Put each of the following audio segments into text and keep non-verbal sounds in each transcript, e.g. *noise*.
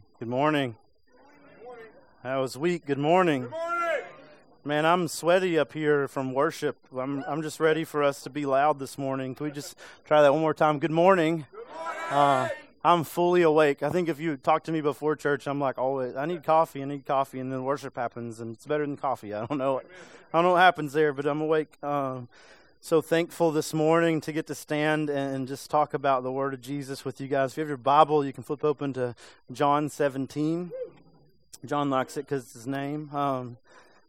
morning. Good morning. That was weak. Good morning. Good morning. Man, I'm sweaty up here from worship. I'm I'm just ready for us to be loud this morning. Can we just try that one more time? Good morning. Uh, I'm fully awake. I think if you talk to me before church, I'm like always, I need coffee, I need coffee, and then worship happens, and it's better than coffee. I don't know, I don't know what happens there, but I'm awake. Um, so thankful this morning to get to stand and just talk about the Word of Jesus with you guys. If you have your Bible, you can flip open to John 17. John likes it because it's his name. Um,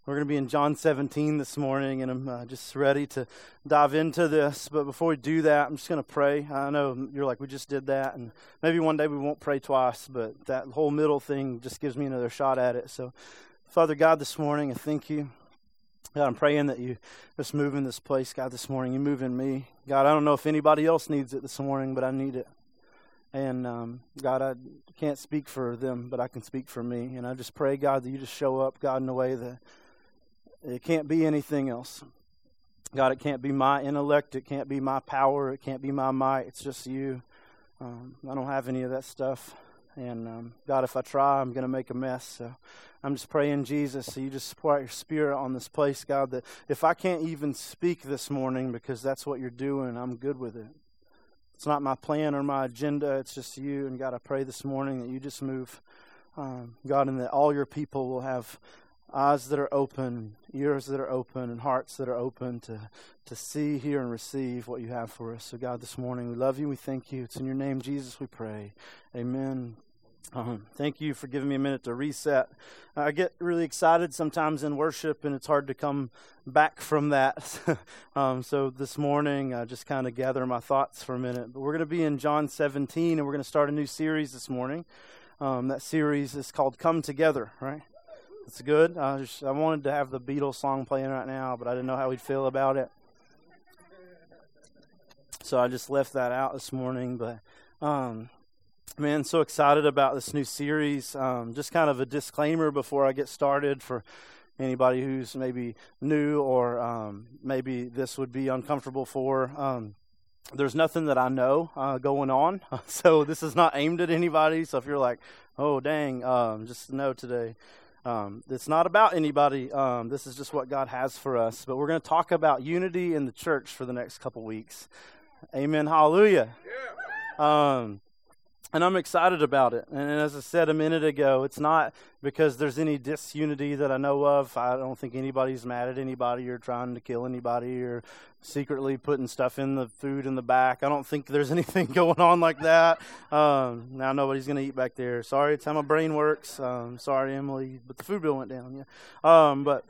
we're going to be in John 17 this morning, and I'm uh, just ready to dive into this. But before we do that, I'm just going to pray. I know you're like, we just did that, and maybe one day we won't pray twice, but that whole middle thing just gives me another shot at it. So, Father God, this morning, I thank you. God, I'm praying that you just move in this place, God, this morning. You move in me. God, I don't know if anybody else needs it this morning, but I need it. And um, God, I can't speak for them, but I can speak for me. And I just pray, God, that you just show up, God, in a way that it can't be anything else. God, it can't be my intellect. It can't be my power. It can't be my might. It's just you. Um, I don't have any of that stuff. And um, God, if I try, I'm going to make a mess. So I'm just praying, Jesus, so you just pour out your spirit on this place, God, that if I can't even speak this morning because that's what you're doing, I'm good with it. It's not my plan or my agenda. It's just you. And God, I pray this morning that you just move, um, God, and that all your people will have eyes that are open, ears that are open, and hearts that are open to, to see, hear, and receive what you have for us. So, God, this morning, we love you. We thank you. It's in your name, Jesus, we pray. Amen. Um, thank you for giving me a minute to reset. I get really excited sometimes in worship, and it's hard to come back from that. *laughs* um, so this morning, I just kind of gather my thoughts for a minute. But we're going to be in John 17, and we're going to start a new series this morning. Um, that series is called Come Together, right? It's good. I, just, I wanted to have the Beatles song playing right now, but I didn't know how we'd feel about it. So I just left that out this morning. But um, man, so excited about this new series. Um, just kind of a disclaimer before I get started for anybody who's maybe new or um, maybe this would be uncomfortable for. Um, there's nothing that I know uh, going on, *laughs* so this is not aimed at anybody. So if you're like, "Oh, dang," um, just know today um, it's not about anybody. Um, this is just what God has for us. But we're going to talk about unity in the church for the next couple weeks. Amen. Hallelujah. Yeah. Um, and I'm excited about it. And as I said a minute ago, it's not because there's any disunity that I know of. I don't think anybody's mad at anybody or trying to kill anybody or secretly putting stuff in the food in the back. I don't think there's *laughs* anything going on like that. Um, now nobody's going to eat back there. Sorry, it's how my brain works. Um, sorry, Emily, but the food bill went down. Yeah. Um, but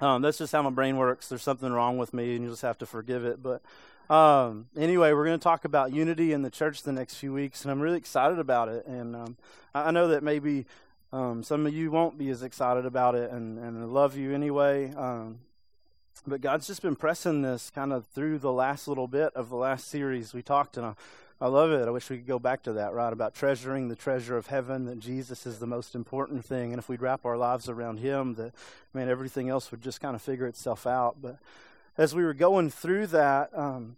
um, that's just how my brain works. There's something wrong with me, and you just have to forgive it. But um, anyway, we're going to talk about unity in the church the next few weeks, and I'm really excited about it. And um, I know that maybe um, some of you won't be as excited about it, and, and I love you anyway. Um, but God's just been pressing this kind of through the last little bit of the last series we talked, and I, I love it. I wish we could go back to that, right? About treasuring the treasure of heaven, that Jesus is the most important thing, and if we'd wrap our lives around Him, that man, everything else would just kind of figure itself out. But as we were going through that, um,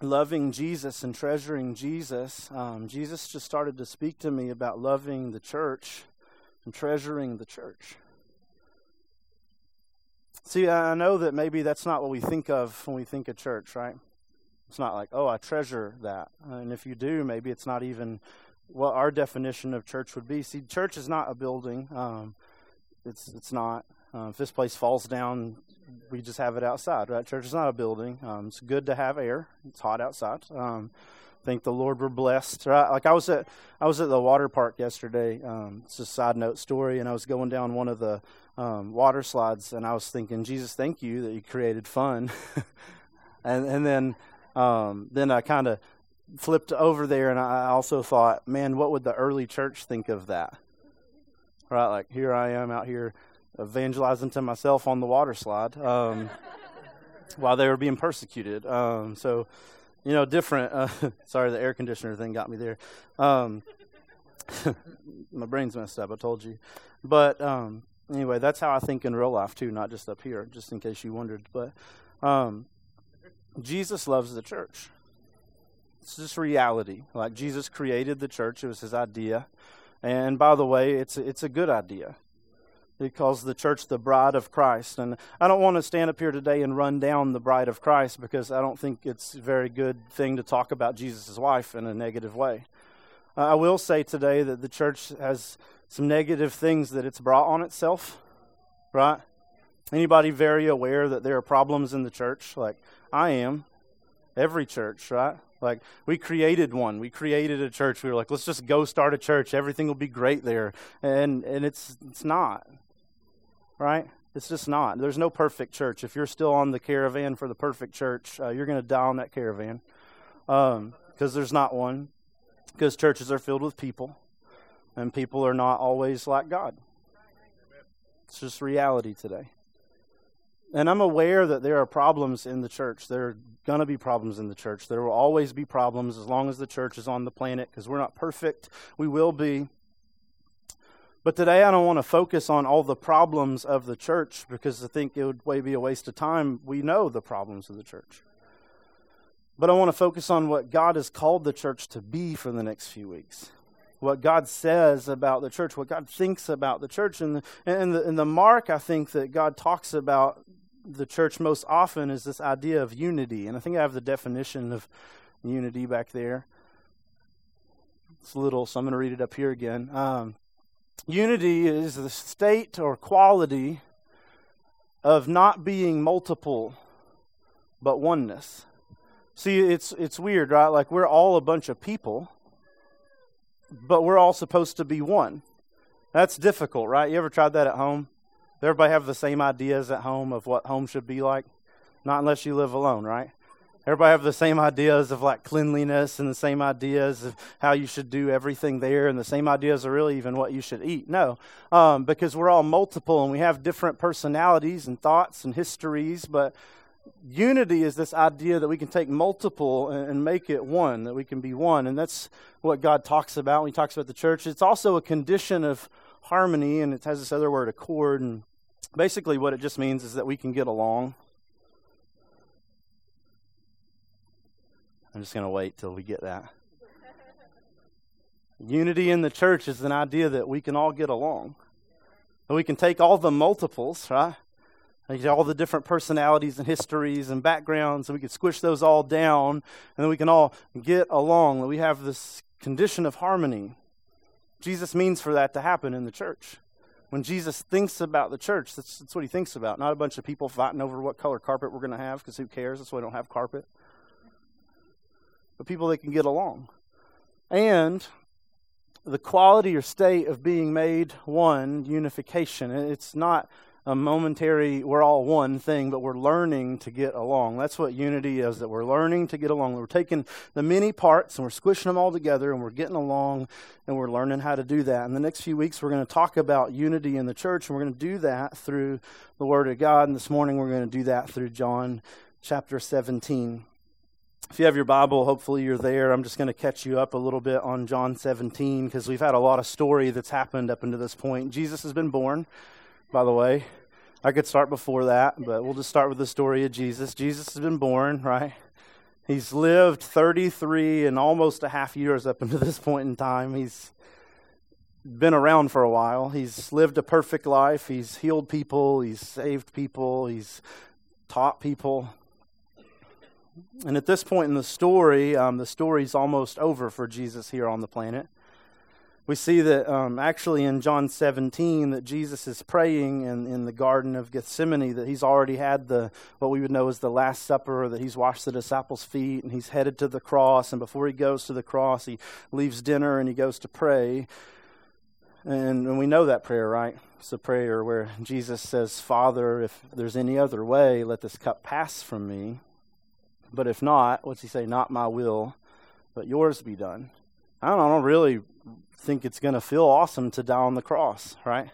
loving Jesus and treasuring Jesus, um, Jesus just started to speak to me about loving the church and treasuring the church. See, I know that maybe that's not what we think of when we think of church, right? It's not like, oh, I treasure that. And if you do, maybe it's not even what our definition of church would be. See, church is not a building. Um, it's it's not. Uh, if this place falls down, we just have it outside, right? Church is not a building. Um, it's good to have air. It's hot outside. Um, thank the Lord we're blessed, right? Like I was at I was at the water park yesterday. Um, it's a side note story, and I was going down one of the um, water slides, and I was thinking, Jesus, thank you that you created fun. *laughs* and and then um, then I kind of flipped over there, and I also thought, man, what would the early church think of that? Right, like here I am out here evangelizing to myself on the water slide um, *laughs* while they were being persecuted. Um, so, you know, different. Uh, *laughs* sorry, the air conditioner thing got me there. Um, *laughs* my brain's messed up. I told you, but um, anyway, that's how I think in real life too, not just up here. Just in case you wondered, but um, Jesus loves the church. It's just reality. Like Jesus created the church; it was His idea. And by the way, it's it's a good idea. He calls the church the bride of Christ. And I don't want to stand up here today and run down the bride of Christ because I don't think it's a very good thing to talk about Jesus' wife in a negative way. I will say today that the church has some negative things that it's brought on itself, right? Anybody very aware that there are problems in the church? Like I am. Every church, right? Like we created one. We created a church. We were like, let's just go start a church. Everything will be great there. And and it's it's not. Right? It's just not. There's no perfect church. If you're still on the caravan for the perfect church, uh, you're going to die on that caravan because um, there's not one. Because churches are filled with people, and people are not always like God. It's just reality today. And I'm aware that there are problems in the church. There are going to be problems in the church. There will always be problems as long as the church is on the planet because we're not perfect. We will be. But today I don't want to focus on all the problems of the church because I think it would be a waste of time. We know the problems of the church. But I want to focus on what God has called the church to be for the next few weeks. What God says about the church, what God thinks about the church. And the, and the, and the mark I think that God talks about the church most often is this idea of unity. And I think I have the definition of unity back there. It's a little, so I'm going to read it up here again. Um, unity is the state or quality of not being multiple, but oneness. See, it's it's weird, right? Like we're all a bunch of people, but we're all supposed to be one. That's difficult, right? You ever tried that at home? Does everybody have the same ideas at home of what home should be like? Not unless you live alone, right? Everybody have the same ideas of like cleanliness and the same ideas of how you should do everything there and the same ideas of really even what you should eat. No, um, because we're all multiple and we have different personalities and thoughts and histories, but unity is this idea that we can take multiple and, and, make it one, that we can be one. And that's what God talks about when he talks about the church. It's also a condition of harmony, and it has this other word, accord. And basically, what it just means is that we can get along. I'm just going to wait till we get that. Unity in the church is an idea that we can all get along. That we can take all the multiples, right? All the different personalities and histories and backgrounds, and we can squish those all down, and then we can all get along. That we have this condition of harmony. Jesus means for that to happen in the church. When Jesus thinks about the church, that's, that's what he thinks about. Not a bunch of people fighting over what color carpet we're going to have, because who cares? That's why we don't have carpet. But people that can get along. And the quality or state of being made one, unification. It's not a momentary, we're all one thing, but we're learning to get along. That's what unity is, that we're learning to get along. We're taking the many parts and we're squishing them all together and we're getting along and we're learning how to do that. In the next few weeks, we're going to talk about unity in the church and we're going to do that through the Word of God. And this morning, we're going to do that through John chapter 17. If you have your Bible, hopefully you're there. I'm just going to catch you up a little bit on John 17 because we've had a lot of story that's happened up until this point. Jesus has been born by the way. I could start before that, but we'll just start with the story of Jesus. Jesus has been born, right? He's lived 33 and almost a half years up until this point in time. He's been around for a while. He's lived a perfect life. He's healed people. He's saved people. He's taught people. And at this point in the story, um, the story's almost over for Jesus here on the planet we see that um, actually in John 17 that Jesus is praying in, in the Garden of Gethsemane that he's already had the what we would know as the Last Supper, that he's washed the disciples' feet and he's headed to the cross. And before he goes to the cross, he leaves dinner and he goes to pray. And, and we know that prayer, right? It's a prayer where Jesus says, Father, if there's any other way, let this cup pass from me. But if not, what's he say? Not my will, but yours be done. I don't, I don't really think it's going to feel awesome to die on the cross, right?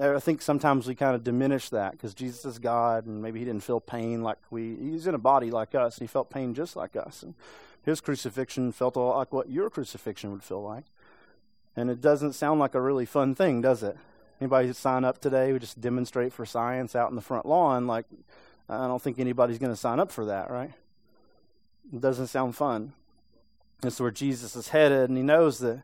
I think sometimes we kind of diminish that because Jesus is God and maybe he didn't feel pain like we, he's in a body like us and he felt pain just like us. And his crucifixion felt a lot like what your crucifixion would feel like. And it doesn't sound like a really fun thing, does it? Anybody sign up today? We just demonstrate for science out in the front lawn. Like, I don't think anybody's going to sign up for that, right? It doesn't sound fun. It's where Jesus is headed, and he knows that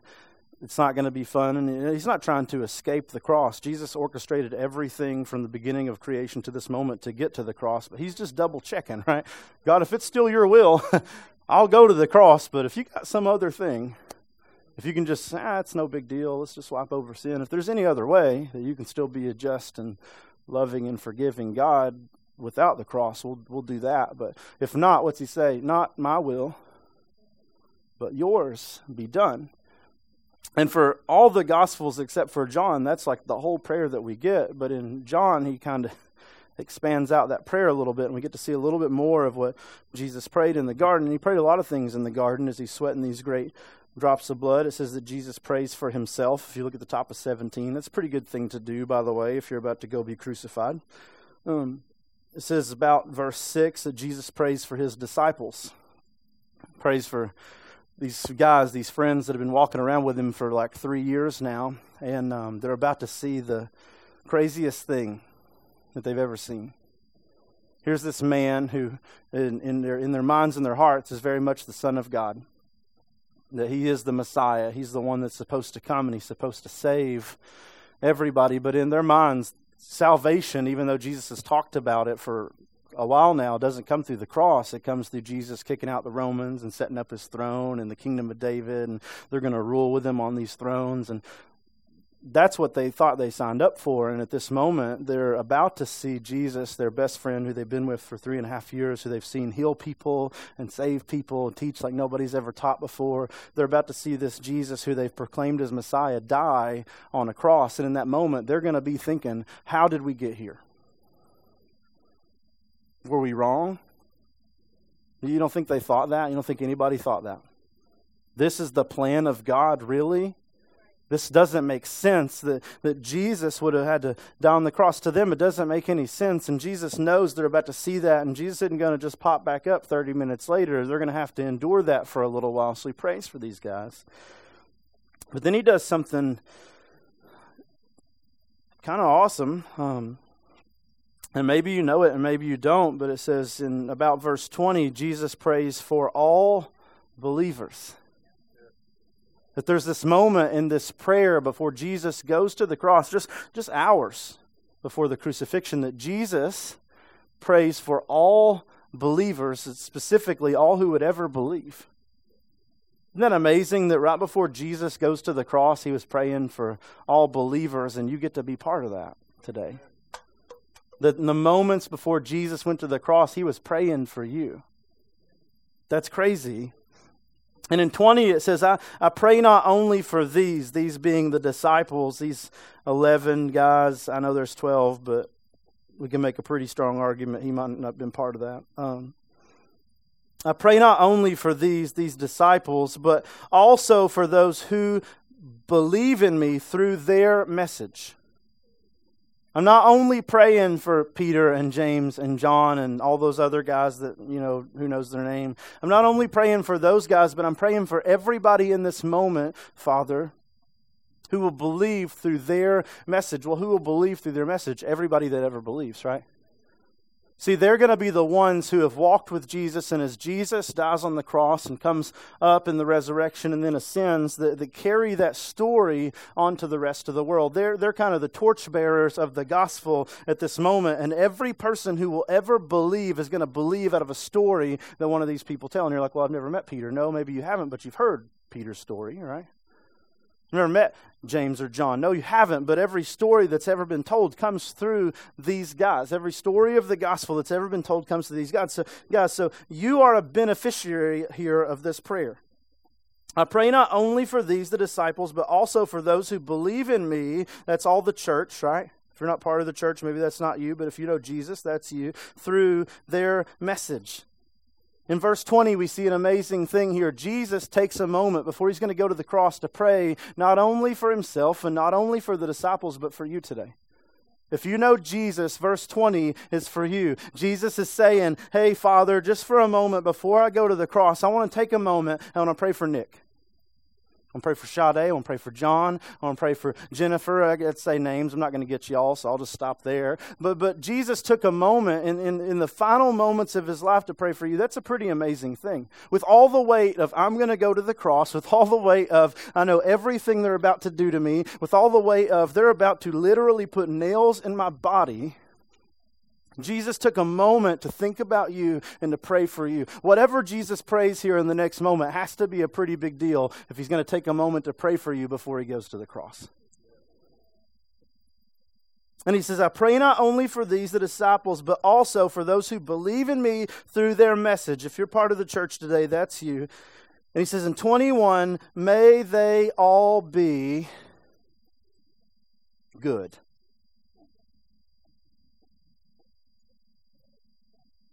it's not going to be fun, and he's not trying to escape the cross. Jesus orchestrated everything from the beginning of creation to this moment to get to the cross, but he's just double checking, *laughs* right? God, if it's still your will, *laughs* I'll go to the cross, but if you got some other thing, if you can just, ah, it's no big deal, let's just wipe over sin. If there's any other way that you can still be a just and loving and forgiving God without the cross, we'll, we'll do that. But if not, what's he say? Not my will, but yours be done. And for all the Gospels except for John, that's like the whole prayer that we get. But in John, he kind of *laughs* expands out that prayer a little bit, and we get to see a little bit more of what Jesus prayed in the garden. And he prayed a lot of things in the garden as he's sweating these great drops of blood. It says that Jesus prays for himself. If you look at the top of 17, that's a pretty good thing to do, by the way, if you're about to go be crucified. Um, it says about verse 6 that Jesus prays for his disciples, prays for these guys, these friends that have been walking around with him for like three years now, and um, they're about to see the craziest thing that they've ever seen. Here's this man who, in, in, their, in their minds and their hearts, is very much the Son of God. That he is the Messiah. He's the one that's supposed to come and he's supposed to save everybody. But in their minds, salvation, even though Jesus has talked about it for a while now, doesn't come through the cross. It comes through Jesus kicking out the Romans and setting up his throne and the kingdom of David, and they're going to rule with him on these thrones. And that's what they thought they signed up for. And at this moment, they're about to see Jesus, their best friend, who they've been with for three and a half years, who they've seen heal people and save people and teach like nobody's ever taught before. They're about to see this Jesus, who they've proclaimed as Messiah, die on a cross. And in that moment, they're going to be thinking, how did we get here? Were we wrong? You don't think they thought that? You don't think anybody thought that? This is the plan of God, really? This doesn't make sense that, that Jesus would have had to die on the cross. To them, it doesn't make any sense. And Jesus knows they're about to see that. And Jesus isn't going to just pop back up 30 minutes later. They're going to have to endure that for a little while. So he prays for these guys. But then he does something kind of awesome. Um, and maybe you know it and maybe you don't, but it says in about verse 20, Jesus prays for all believers. That there's this moment in this prayer before Jesus goes to the cross, just, just hours before the crucifixion, that Jesus prays for all believers, specifically all who would ever believe. Isn't that amazing that right before Jesus goes to the cross, he was praying for all believers, and you get to be part of that today? That in the moments before Jesus went to the cross, he was praying for you. That's crazy. And in 20, it says, I, I pray not only for these, these being the disciples, these 11 guys. I know there's 12, but we can make a pretty strong argument he might not have been part of that. Um, I pray not only for these, these disciples, but also for those who believe in me through their message. I'm not only praying for Peter and James and John and all those other guys that, you know, who knows their name. I'm not only praying for those guys, but I'm praying for everybody in this moment, Father, who will believe through their message. Well, who will believe through their message? Everybody that ever believes, right? See, they're going to be the ones who have walked with Jesus, and as Jesus dies on the cross and comes up in the resurrection and then ascends, that, that carry that story onto the rest of the world. They're, they're kind of the torchbearers of the gospel at this moment, and every person who will ever believe is going to believe out of a story that one of these people tell. And you're like, well, I've never met Peter. No, maybe you haven't, but you've heard Peter's story, right? Never met James or John. No, you haven't, but every story that's ever been told comes through these guys. Every story of the gospel that's ever been told comes to these guys. So, guys, so you are a beneficiary here of this prayer. I pray not only for these, the disciples, but also for those who believe in me. That's all the church, right? If you're not part of the church, maybe that's not you, but if you know Jesus, that's you, through their message. In verse 20, we see an amazing thing here. Jesus takes a moment before he's going to go to the cross to pray not only for himself and not only for the disciples, but for you today. If you know Jesus, verse 20 is for you. Jesus is saying, Hey, Father, just for a moment before I go to the cross, I want to take a moment. And I want to pray for Nick. I want to pray for Sade. I want to pray for John. I want to pray for Jennifer. I to say names. I'm not going to get you all, so I'll just stop there. But, but Jesus took a moment in, in, in the final moments of his life to pray for you. That's a pretty amazing thing. With all the weight of, I'm going to go to the cross, with all the weight of, I know everything they're about to do to me, with all the weight of, they're about to literally put nails in my body Jesus took a moment to think about you and to pray for you. Whatever Jesus prays here in the next moment has to be a pretty big deal if he's going to take a moment to pray for you before he goes to the cross. And he says, I pray not only for these, the disciples, but also for those who believe in me through their message. If you're part of the church today, that's you. And he says in 21, may they all be good.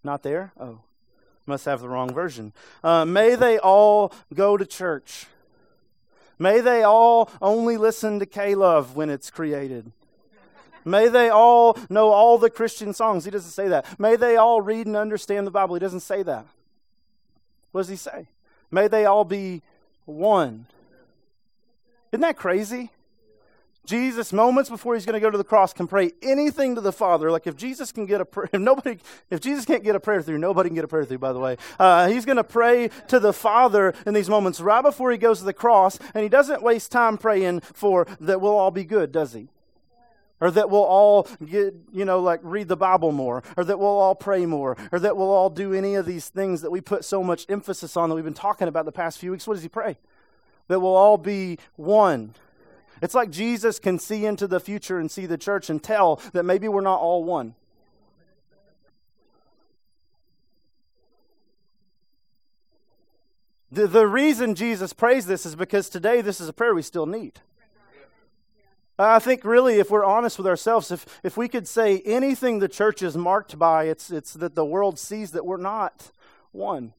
Not there? Oh, must have the wrong version. Uh, may they all go to church. May they all only listen to K Love when it's created. May they all know all the Christian songs. He doesn't say that. May they all read and understand the Bible. He doesn't say that. What does he say? May they all be one. Isn't that crazy? Jesus, moments before he's going to go to the cross, can pray anything to the Father. Like if Jesus can get a prayer, *laughs* if nobody, if Jesus can't get a prayer through, nobody can get a prayer through. By the way, uh, he's going to pray to the Father in these moments right before he goes to the cross, and he doesn't waste time praying for that we'll all be good, does he? Or that we'll all get, you know, like read the Bible more, or that we'll all pray more, or that we'll all do any of these things that we put so much emphasis on that we've been talking about the past few weeks. What does he pray? That we'll all be one it's like Jesus can see into the future and see the church and tell that maybe we're not all one. The, the reason Jesus prays this is because today this is a prayer we still need. I think really, if we're honest with ourselves, if, if we could say anything the church is marked by, it's, it's that the world sees that we're not one.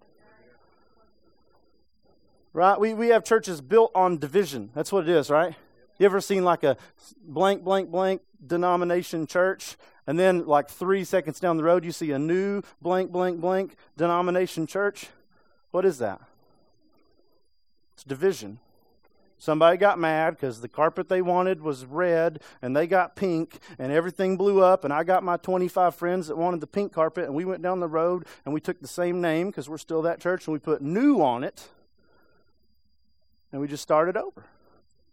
Right? We, we have churches built on division. That's what it is, right? You ever seen like a blank, blank, blank denomination church? And then, like three seconds down the road, you see a new blank, blank, blank denomination church? What is that? It's division. Somebody got mad because the carpet they wanted was red and they got pink and everything blew up. And I got my 25 friends that wanted the pink carpet and we went down the road and we took the same name because we're still that church and we put new on it and we just started over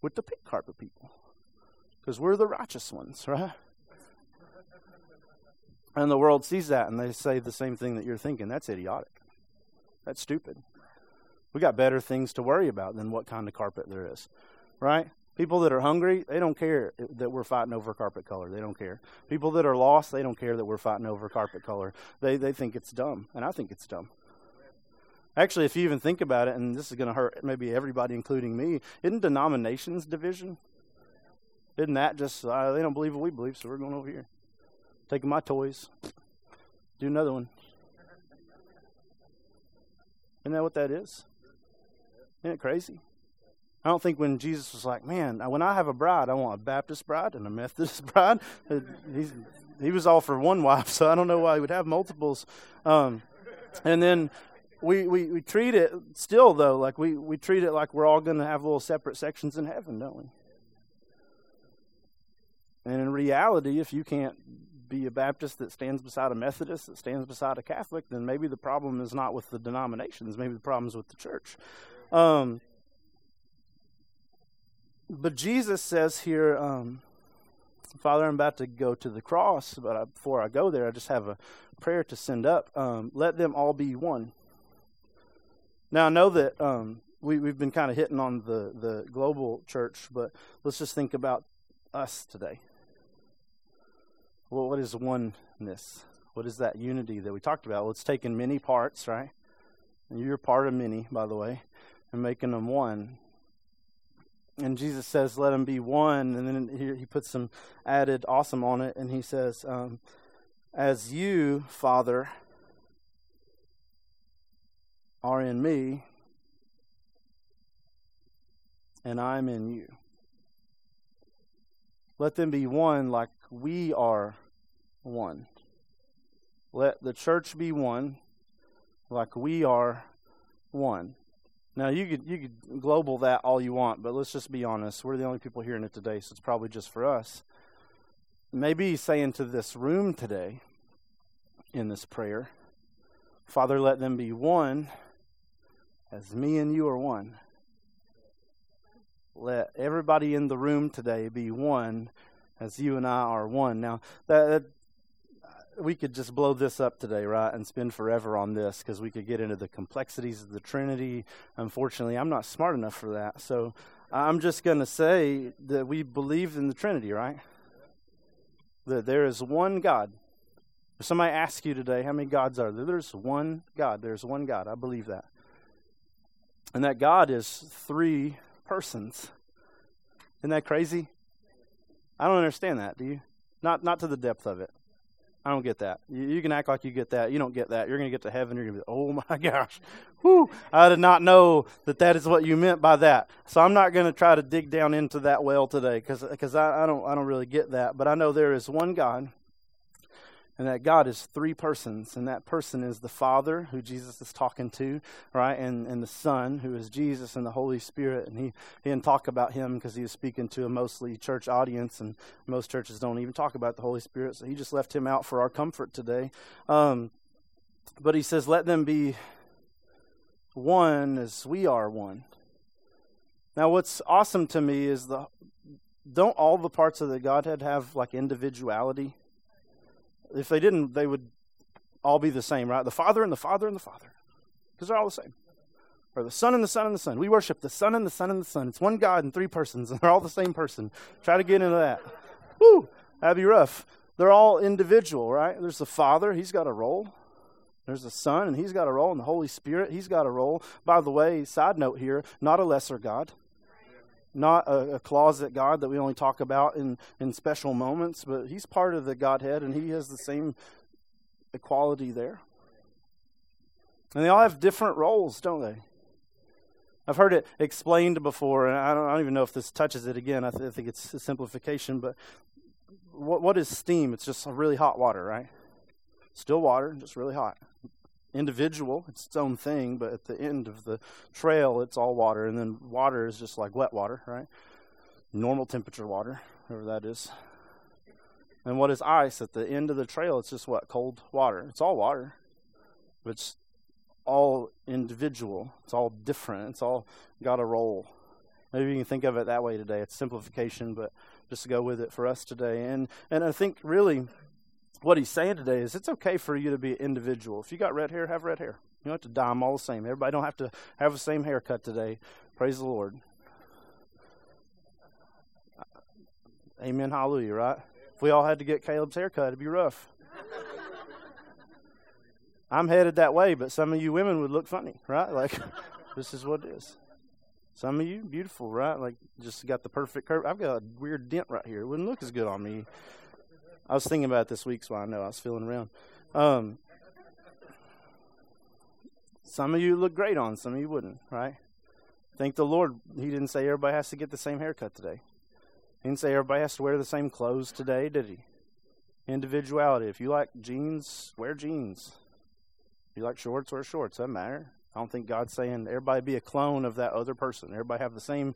with the pink carpet people because we're the righteous ones, *laughs* right? And the world sees that and they say the same thing that you're thinking. That's idiotic. That's stupid. We got better things to worry about than what kind of carpet there is, right? People that are hungry, they don't care that we're fighting over carpet color. They don't care. People that are lost, they don't care that we're fighting over carpet color. They they think it's dumb, and I think it's dumb. Actually, if you even think about it, and this is going to hurt maybe everybody, including me, isn't denominations division? Isn't that just, uh, they don't believe what we believe, so we're going over here. Taking my toys. Do another one. Isn't that what that is? Isn't it crazy? I don't think when Jesus was like, man, when I have a bride, I want a Baptist bride and a Methodist *laughs* bride. He's, he was all for one wife, so I don't know why he would have multiples. Um, and then we, we, we treat it still though like we, we treat it like we're all going to have little separate sections in heaven don't we? And in reality if you can't be a baptist that stands beside a methodist that stands beside a catholic then maybe the problem is not with the denominations maybe the problem is with the church. Um, but jesus says here um, father i'm about to go to the cross but I, before i go there i just have a prayer to send up. Um, let them all be one now, I know that um, we, we've been kind of hitting on the, the global church, but let's just think about us today. Well, what is oneness? What is that unity that we talked about? Well, it's taking many parts, right? And you're part of many, by the way, and making them one. And Jesus says, let them be one. And then he, he puts some added awesome on it. And he says, um, as you, Father, are in me, and I'm in you. Let them be one like we are one. Let the church be one like we are one. Now you could you could global that all you want, but let's just be honest. We're the only people hearing it today, so it's probably just for us. Maybe saying to this room today in this prayer, Father, let them be one as me and you are one. Let everybody in the room today be one as you and I are one. Now, that, that we could just blow this up today, right, and spend forever on this because we could get into the complexities of the Trinity. Unfortunately, I'm not smart enough for that. So I'm just going to say that we believe in the Trinity, right? That there is one God. If somebody asks you today, how many gods are there? There's one God. There's one God. I believe that. And that God is three persons. Isn't that crazy? I don't understand that, do you? Not not to the depth of it. I don't get that. You, you, can act like you get that. You don't get that. You're going to get to heaven. You're going to be, oh my *laughs* gosh, whoo! I did not know that that is what you meant by that. So I'm not going to try to dig down into that well today because because I, I don't I don't really get that. But I know there is one God and that God is three persons, and that person is the Father, who Jesus is talking to, right, and, and the Son, who is Jesus, and the Holy Spirit. And he, he didn't talk about him because he was speaking to a mostly church audience, and most churches don't even talk about the Holy Spirit, so he just left him out for our comfort today. Um, but he says, Let them be one as we are one. Now, what's awesome to me is the don't all the parts of the Godhead have like individuality? If they didn't, they would all be the same, right? The Father and the Father and the Father, because they're all the same. Or the Son and the Son and the Son. We worship the Son and the Son and the Son. It's one God in three persons, and they're all the same person. Try to get into that. Woo! That'd be rough. They're all individual, right? There's the Father, he's got a role. There's the Son, and he's got a role. And the Holy Spirit, he's got a role. By the way, side note here, not a lesser God not a, a, closet God that we only talk about in, in special moments, but he's part of the Godhead and he has the same equality there. And they all have different roles, don't they? I've heard it explained before, and I don't, I don't even know if this touches it again. I, th- I think it's a simplification, but what, what is steam? It's just really hot water, right? Still water, just really hot individual, it's its own thing, but at the end of the trail, it's all water. And then water is just like wet water, right? Normal temperature water, whatever that is. And what is ice? At the end of the trail, it's just what? Cold water. It's all water. But it's all individual. It's all different. It's all got a role. Maybe you can think of it that way today. It's simplification, but just to go with it for us today. And and I think really what he's saying today is it's okay for you to be an individual. If you got red hair, have red hair. You don't have to dye them all the same. Everybody don't have to have the same haircut today. Praise the Lord. Amen. Hallelujah, right? If we all had to get Caleb's haircut, it'd be rough. I'm headed that way, but some of you women would look funny, right? Like, *laughs* this is what it is. Some of you, beautiful, right? Like, just got the perfect curve. I've got a weird dent right here. It wouldn't look as good on me. I was thinking about it this week, so I know I was feeling around. Um, some of you look great on, some of you wouldn't, right? Thank the Lord, He didn't say everybody has to get the same haircut today. He didn't say everybody has to wear the same clothes today, did He? Individuality. If you like jeans, wear jeans. If you like shorts, wear shorts. Doesn't matter. I don't think God's saying everybody be a clone of that other person. Everybody have the same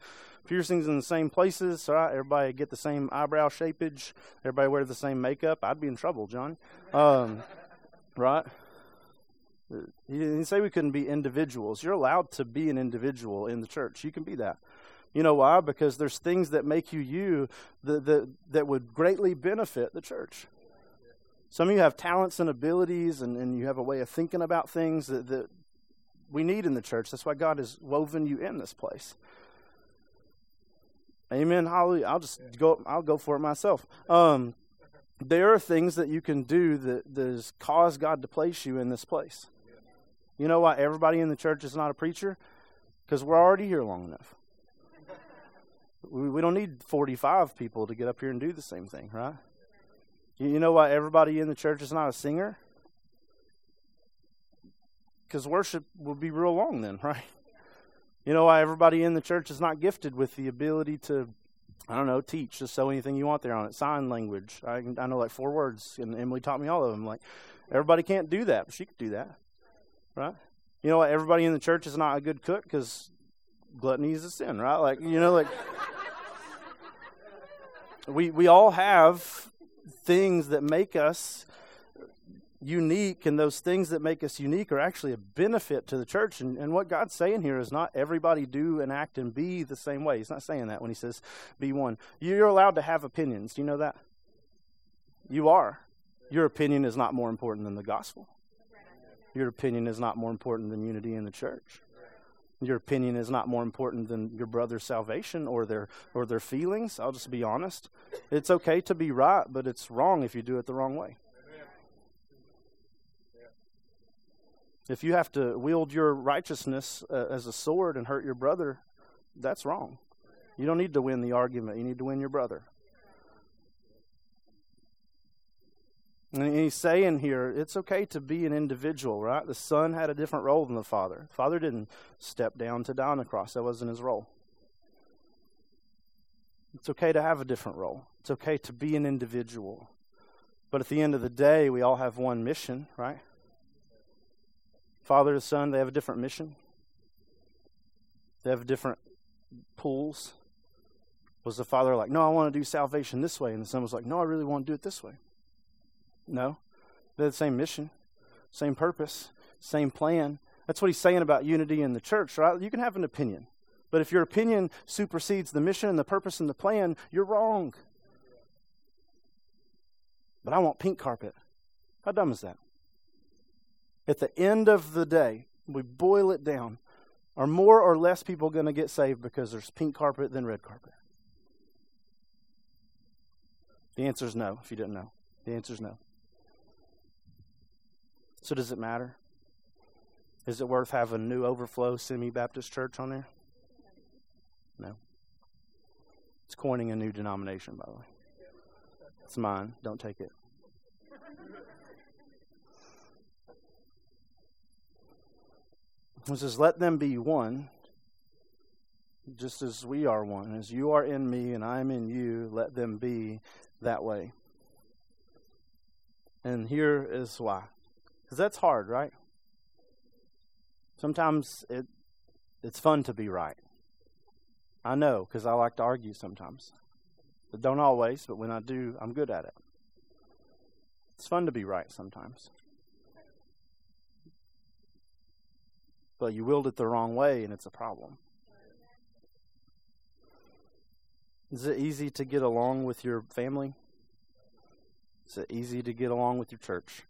piercings in the same places, right? Everybody get the same eyebrow shapeage. Everybody wear the same makeup. I'd be in trouble, John. Um, right? He didn't say we couldn't be individuals. You're allowed to be an individual in the church. You can be that. You know why? Because there's things that make you you that, that, that would greatly benefit the church. Some of you have talents and abilities, and, and you have a way of thinking about things that, that we need in the church. That's why God has woven you in this place. Amen. Hallelujah. I'll just go. I'll go for it myself. Um, there are things that you can do that, has caused God to place you in this place. You know why everybody in the church is not a preacher? Because we're already here long enough. We, we don't need 45 people to get up here and do the same thing, right? You know why everybody in the church is not a singer? Because worship would be real long then, *laughs* right? You know why everybody in the church is not gifted with the ability to, I don't know, teach, just sew anything you want there on it. Sign language. I, I know like four words, and Emily taught me all of them. Like, everybody can't do that, but she could do that, right? You know what? Everybody in the church is not a good cook because gluttony is a sin, right? Like, you know, like *laughs* we we all have things that make us unique, and those things that make us unique are actually a benefit to the church. And, and what God's saying here is not everybody do and act and be the same way. He's not saying that when He says be one. You're allowed to have opinions. Do you know that? You are. Your opinion is not more important than the gospel. Your opinion is not more important than unity in the church. Your opinion is not more important than your brother's salvation or their or their feelings. I'll just be honest. It's okay to be right, but it's wrong if you do it the wrong way. If you have to wield your righteousness uh, as a sword and hurt your brother, that's wrong. You don't need to win the argument. You need to win your brother. And he's saying here, it's okay to be an individual, right? The son had a different role than the father. The father didn't step down to die on the cross, that wasn't his role. It's okay to have a different role, it's okay to be an individual. But at the end of the day, we all have one mission, right? Father to son, they have a different mission, they have different pools. Was the father like, no, I want to do salvation this way? And the son was like, no, I really want to do it this way. No. They're the same mission, same purpose, same plan. That's what he's saying about unity in the church, right? You can have an opinion. But if your opinion supersedes the mission and the purpose and the plan, you're wrong. But I want pink carpet. How dumb is that? At the end of the day, we boil it down. Are more or less people going to get saved because there's pink carpet than red carpet? The answer is no, if you didn't know. The answer is no. So, does it matter? Is it worth having a New Overflow Semi Baptist Church on there? No. It's coining a new denomination, by the way. It's mine. Don't take it. It says, Let them be one, just as we are one. As you are in me and I am in you, let them be that way. And here is why. Because that's hard, right? Sometimes it it's fun to be right. I know, because I like to argue sometimes. But don't always, but when I do, I'm good at it. It's fun to be right sometimes. But you wield it the wrong way, and it's a problem. Is it easy to get along with your family? Is it easy to get along with your church?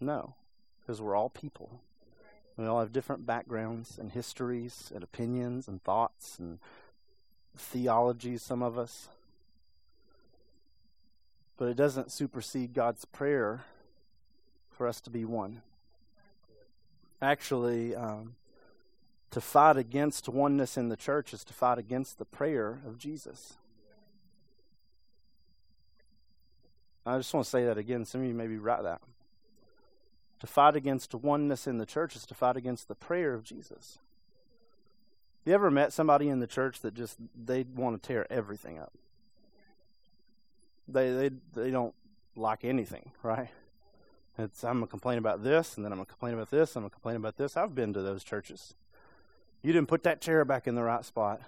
No, because we're all people. We all have different backgrounds and histories and opinions and thoughts and theologies, some of us. But it doesn't supersede God's prayer for us to be one. Actually, um, to fight against oneness in the church is to fight against the prayer of Jesus. I just want to say that again. Some of you maybe write that. To fight against oneness in the church is to fight against the prayer of Jesus. You ever met somebody in the church that just they want to tear everything up? They they they don't like anything, right? It's I'm gonna complain about this, and then I'm gonna complain about this, I'm gonna complain about this. I've been to those churches. You didn't put that chair back in the right spot.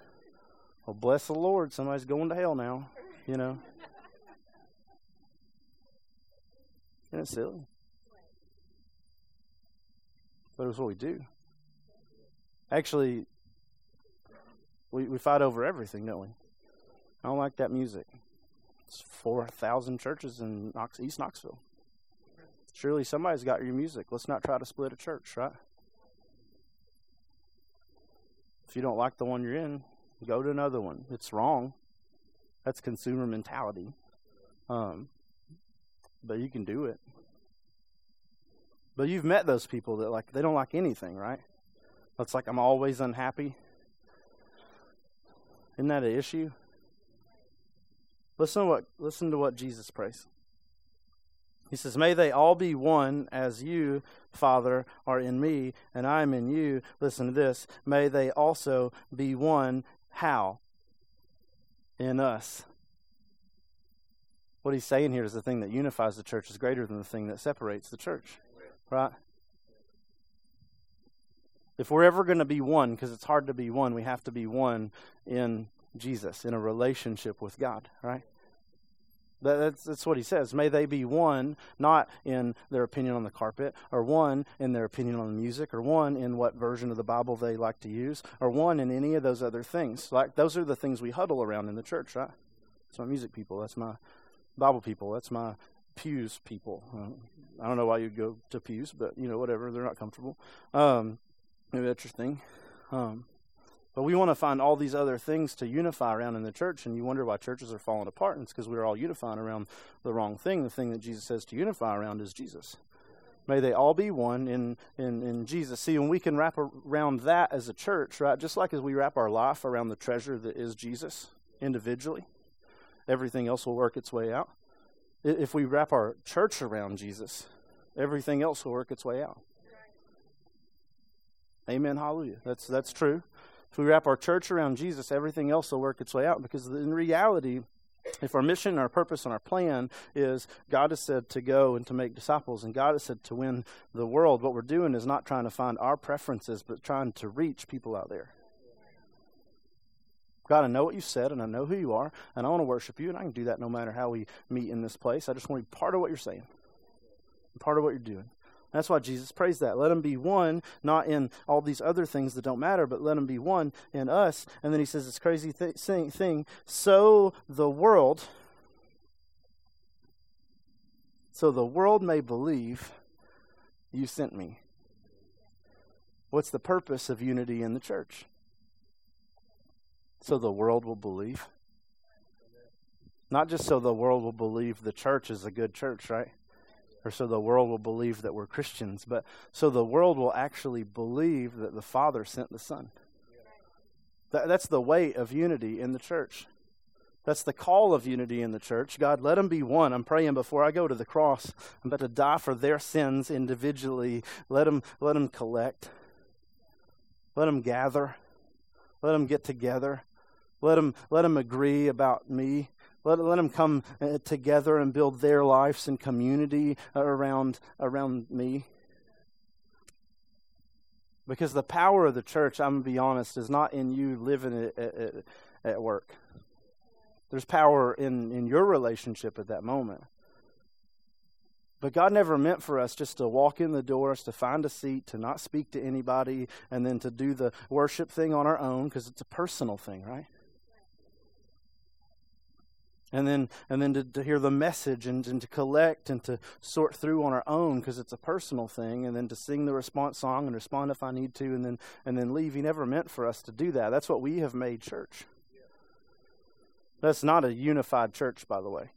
Well, bless the Lord, somebody's going to hell now. You know. *laughs* Isn't it silly? but it's what we do. Actually, we, we fight over everything, don't we? I don't like that music. It's 4,000 churches in Knox, East Knoxville. Surely somebody's got your music. Let's not try to split a church, right? If you don't like the one you're in, go to another one. It's wrong. That's consumer mentality. Um, but you can do it. But you've met those people that like they don't like anything, right? It's like I'm always unhappy. Isn't that an issue? Listen to what listen to what Jesus prays. He says, May they all be one as you, Father, are in me, and I am in you. Listen to this. May they also be one. How? In us. What he's saying here is the thing that unifies the church is greater than the thing that separates the church. Right? If we're ever going to be one, because it's hard to be one, we have to be one in Jesus, in a relationship with God, right? That's, that's what he says. May they be one, not in their opinion on the carpet, or one in their opinion on the music, or one in what version of the Bible they like to use, or one in any of those other things. Like those are the things we huddle around in the church, right? That's my music people. That's my Bible people. That's my pews people. Uh, I don't know why you'd go to pews, but you know, whatever. They're not comfortable. Um, maybe that's your thing. Um, but we want to find all these other things to unify around in the church, and you wonder why churches are falling apart. And it's because we're all unifying around the wrong thing. The thing that Jesus says to unify around is Jesus. May they all be one in, in, in Jesus. See, when we can wrap around that as a church, right, just like as we wrap our life around the treasure that is Jesus individually, everything else will work its way out. If we wrap our church around Jesus, everything else will work its way out. Amen. Hallelujah. That's that's true. If we wrap our church around Jesus, everything else will work its way out. Because in reality, if our mission, our purpose, and our plan is God has said to go and to make disciples, and God has said to win the world, what we're doing is not trying to find our preferences, but trying to reach people out there. God, I know what you said, and I know who you are, and I want to worship you, and I can do that no matter how we meet in this place. I just want to be part of what you're saying, part of what you're doing. That's why Jesus prays that. Let them be one, not in all these other things that don't matter, but let them be one in us. And then he says this crazy th- thing so the world, so the world may believe you sent me. What's the purpose of unity in the church? So the world will believe. Not just so the world will believe the church is a good church, right? Or so the world will believe that we're Christians, but so the world will actually believe that the Father sent the Son. That, that's the weight of unity in the church. That's the call of unity in the church. God, let them be one. I'm praying before I go to the cross. I'm about to die for their sins individually. Let them, let them collect. Let them gather. Let them get together. Let them, let them agree about me. Let, let them come uh, together and build their lives and community around, around me. Because the power of the church, I'm going to be honest, is not in you living at, at, at work. There's power in, in your relationship at that moment. But God never meant for us just to walk in the doors, to find a seat, to not speak to anybody, and then to do the worship thing on our own because it's a personal thing, right? And then and then to, to hear the message and, and to collect and to sort through on our own because it's a personal thing and then to sing the response song and respond if i need to and then and then leave. He never meant for us to do that. That's what we have made church. That's not a unified church by the way.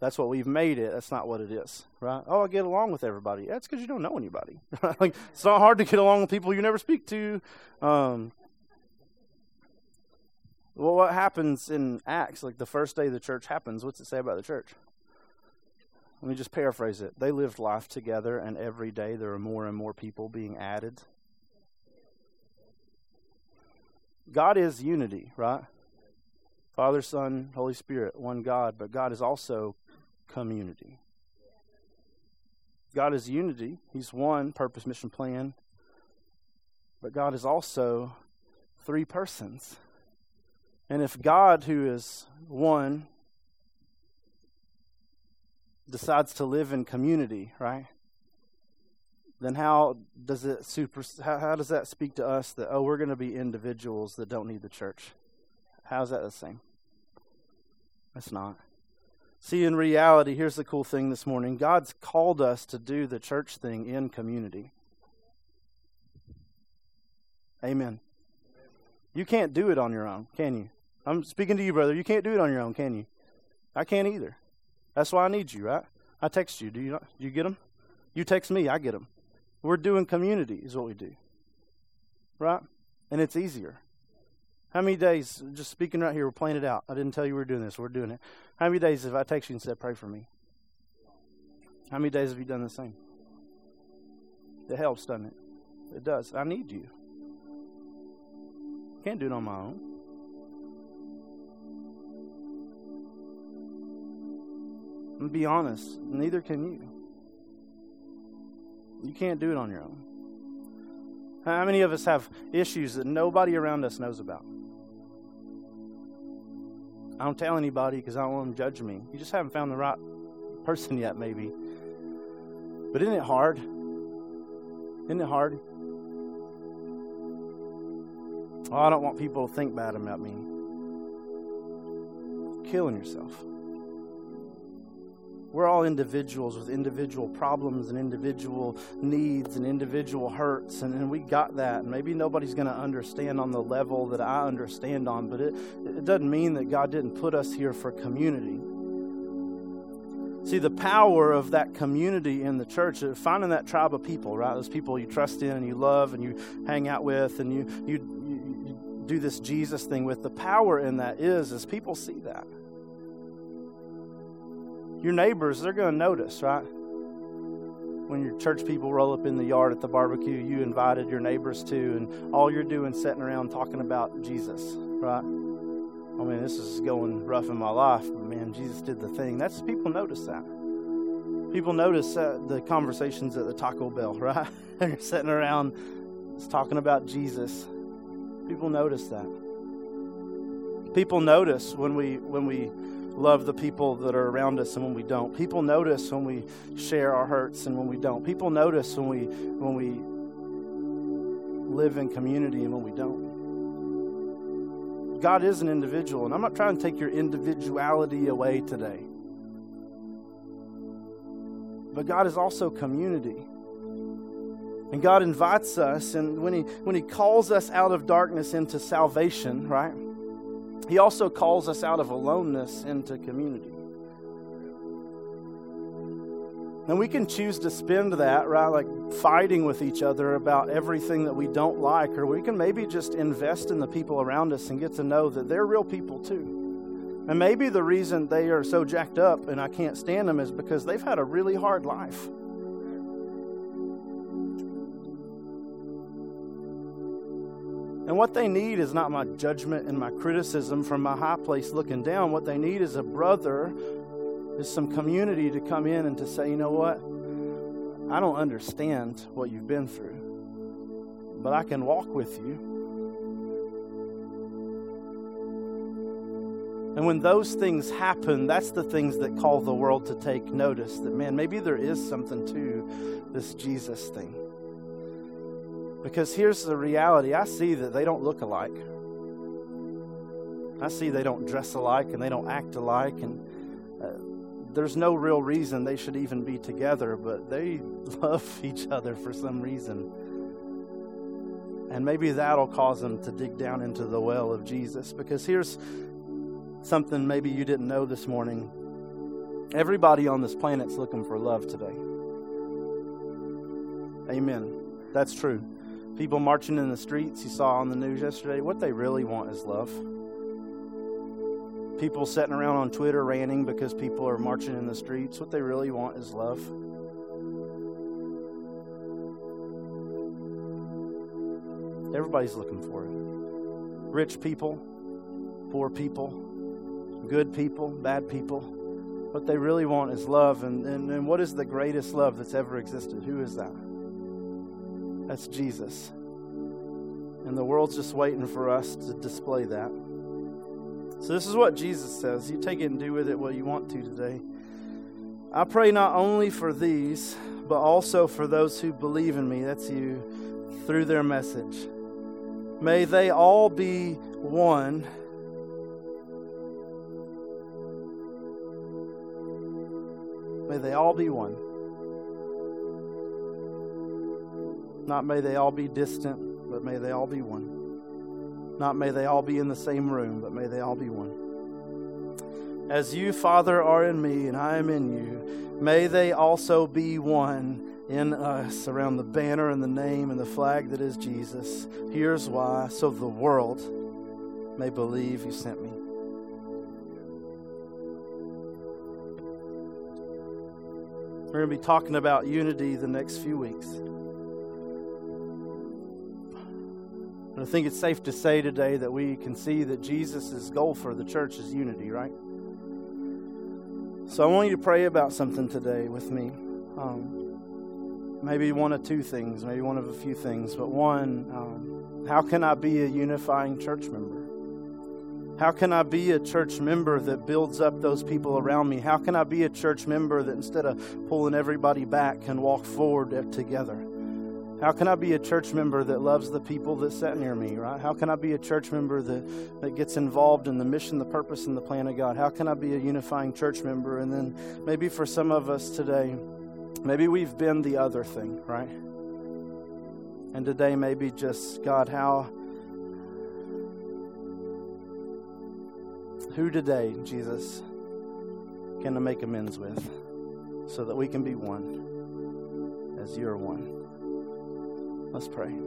That's what we've made it. That's not what it is right? Oh i get along with everybody. That's because you don't know anybody. *laughs* Like it's not hard to get along with people you never speak to. Um, well, what happens in Acts, like the first day the church happens, what's it say about the church? Let me just paraphrase it. They lived life together, and every day there are more and more people being added. God is unity, right? Father, Son, Holy Spirit, one God, but God is also community. God is unity. He's one purpose, mission, plan. But God is also three persons. And if God, who is one, decides to live in community, right? Then how does it super? How, how does that speak to us that oh we're going to be individuals that don't need the church? How's that the same? That's not. See, in reality, here's the cool thing this morning God's called us to do the church thing in community. Amen. You can't do it on your own, can you? I'm speaking to you, brother. You can't do it on your own, can you? I can't either. That's why I need you, right? I text you. Do you not, do you get them? You text me, I get them. We're doing community is what we do. Right? And it's easier. How many days, just speaking right here, we're playing it out. I didn't tell you we were doing this. We're doing it. How many days have I texted you and said, pray for me? How many days have you done the same? It helps, doesn't it? It does. I need you. Can't do it on my own. And be honest, neither can you. You can't do it on your own. How many of us have issues that nobody around us knows about? I don't tell anybody because I don't want them to judge me. You just haven't found the right person yet, maybe. But isn't it hard? Isn't it hard? Oh, I don't want people to think bad about me. Killing yourself. We're all individuals with individual problems and individual needs and individual hurts, and, and we got that. Maybe nobody's going to understand on the level that I understand on, but it, it doesn't mean that God didn't put us here for community. See, the power of that community in the church, uh, finding that tribe of people, right? Those people you trust in and you love and you hang out with and you, you do this Jesus thing with, the power in that is, is people see that your neighbors, they're going to notice, right? When your church people roll up in the yard at the barbecue, you invited your neighbors to, and all you're doing sitting around talking about Jesus, right? I mean, this is going rough in my life, but man, Jesus did the thing. That's people notice that. People notice uh, the conversations at the Taco Bell, *laughs* right? you're sitting around it's talking about Jesus. People notice that. People notice when we when we love the people that are around us and when we don't. People notice when we share our hurts and when we don't. People notice when we when we live in community and when we don't. God is an individual, and I'm not trying to take your individuality away today. But God is also community. And God invites us, and when He when He calls us out of darkness into salvation, right? He also calls us out of aloneness into community. And we can choose to spend that, right, like fighting with each other about everything that we don't like, or we can maybe just invest in the people around us and get to know that they're real people too. And maybe the reason they are so jacked up and I can't stand them is because they've had a really hard life. And what they need is not my judgment and my criticism from my high place looking down. What they need is a brother, is some community to come in and to say, you know what? I don't understand what you've been through, but I can walk with you. And when those things happen, that's the things that call the world to take notice that, man, maybe there is something to this Jesus thing. Because here's the reality I see that they don't look alike. I see they don't dress alike and they don't act alike, and uh, there's no real reason they should even be together, but they *laughs* love each other for some reason. And maybe that'll cause them to dig down into the well of Jesus. Because here's something maybe you didn't know this morning everybody on this planet's looking for love today. Amen. That's true. People marching in the streets you saw on the news yesterday, what they really want is love. People sitting around on Twitter ranting because people are marching in the streets, what they really want is love. Everybody's looking for it. Rich people, poor people, good people, bad people. What they really want is love. And, and, and what is the greatest love that's ever existed? Who is that? That's Jesus. And the world's just waiting for us to display that. So, this is what Jesus says. You take it and do with it what you want to today. I pray not only for these, but also for those who believe in me, that's you, through their message. May they all be one. May they all be one. Not may they all be distant, but may they all be one. Not may they all be in the same room, but may they all be one. As you, Father, are in me and I am in you, may they also be one in us around the banner and the name and the flag that is Jesus. Here's why so the world may believe you sent me. We're going to be talking about unity the next few weeks. I think it's safe to say today that we can see that Jesus' goal for the church is unity, right? So I want you to pray about something today with me. Um, maybe one of two things, maybe one of a few things, but one, um, how can I be a unifying church member? How can I be a church member that builds up those people around me? How can I be a church member that instead of pulling everybody back can walk forward together? How can I be a church member that loves the people that sit near me, right? How can I be a church member that, that gets involved in the mission, the purpose, and the plan of God? How can I be a unifying church member? And then maybe for some of us today, maybe we've been the other thing, right? And today, maybe just, God, how Who today, Jesus, can I make amends with so that we can be one as you're one? Let's pray.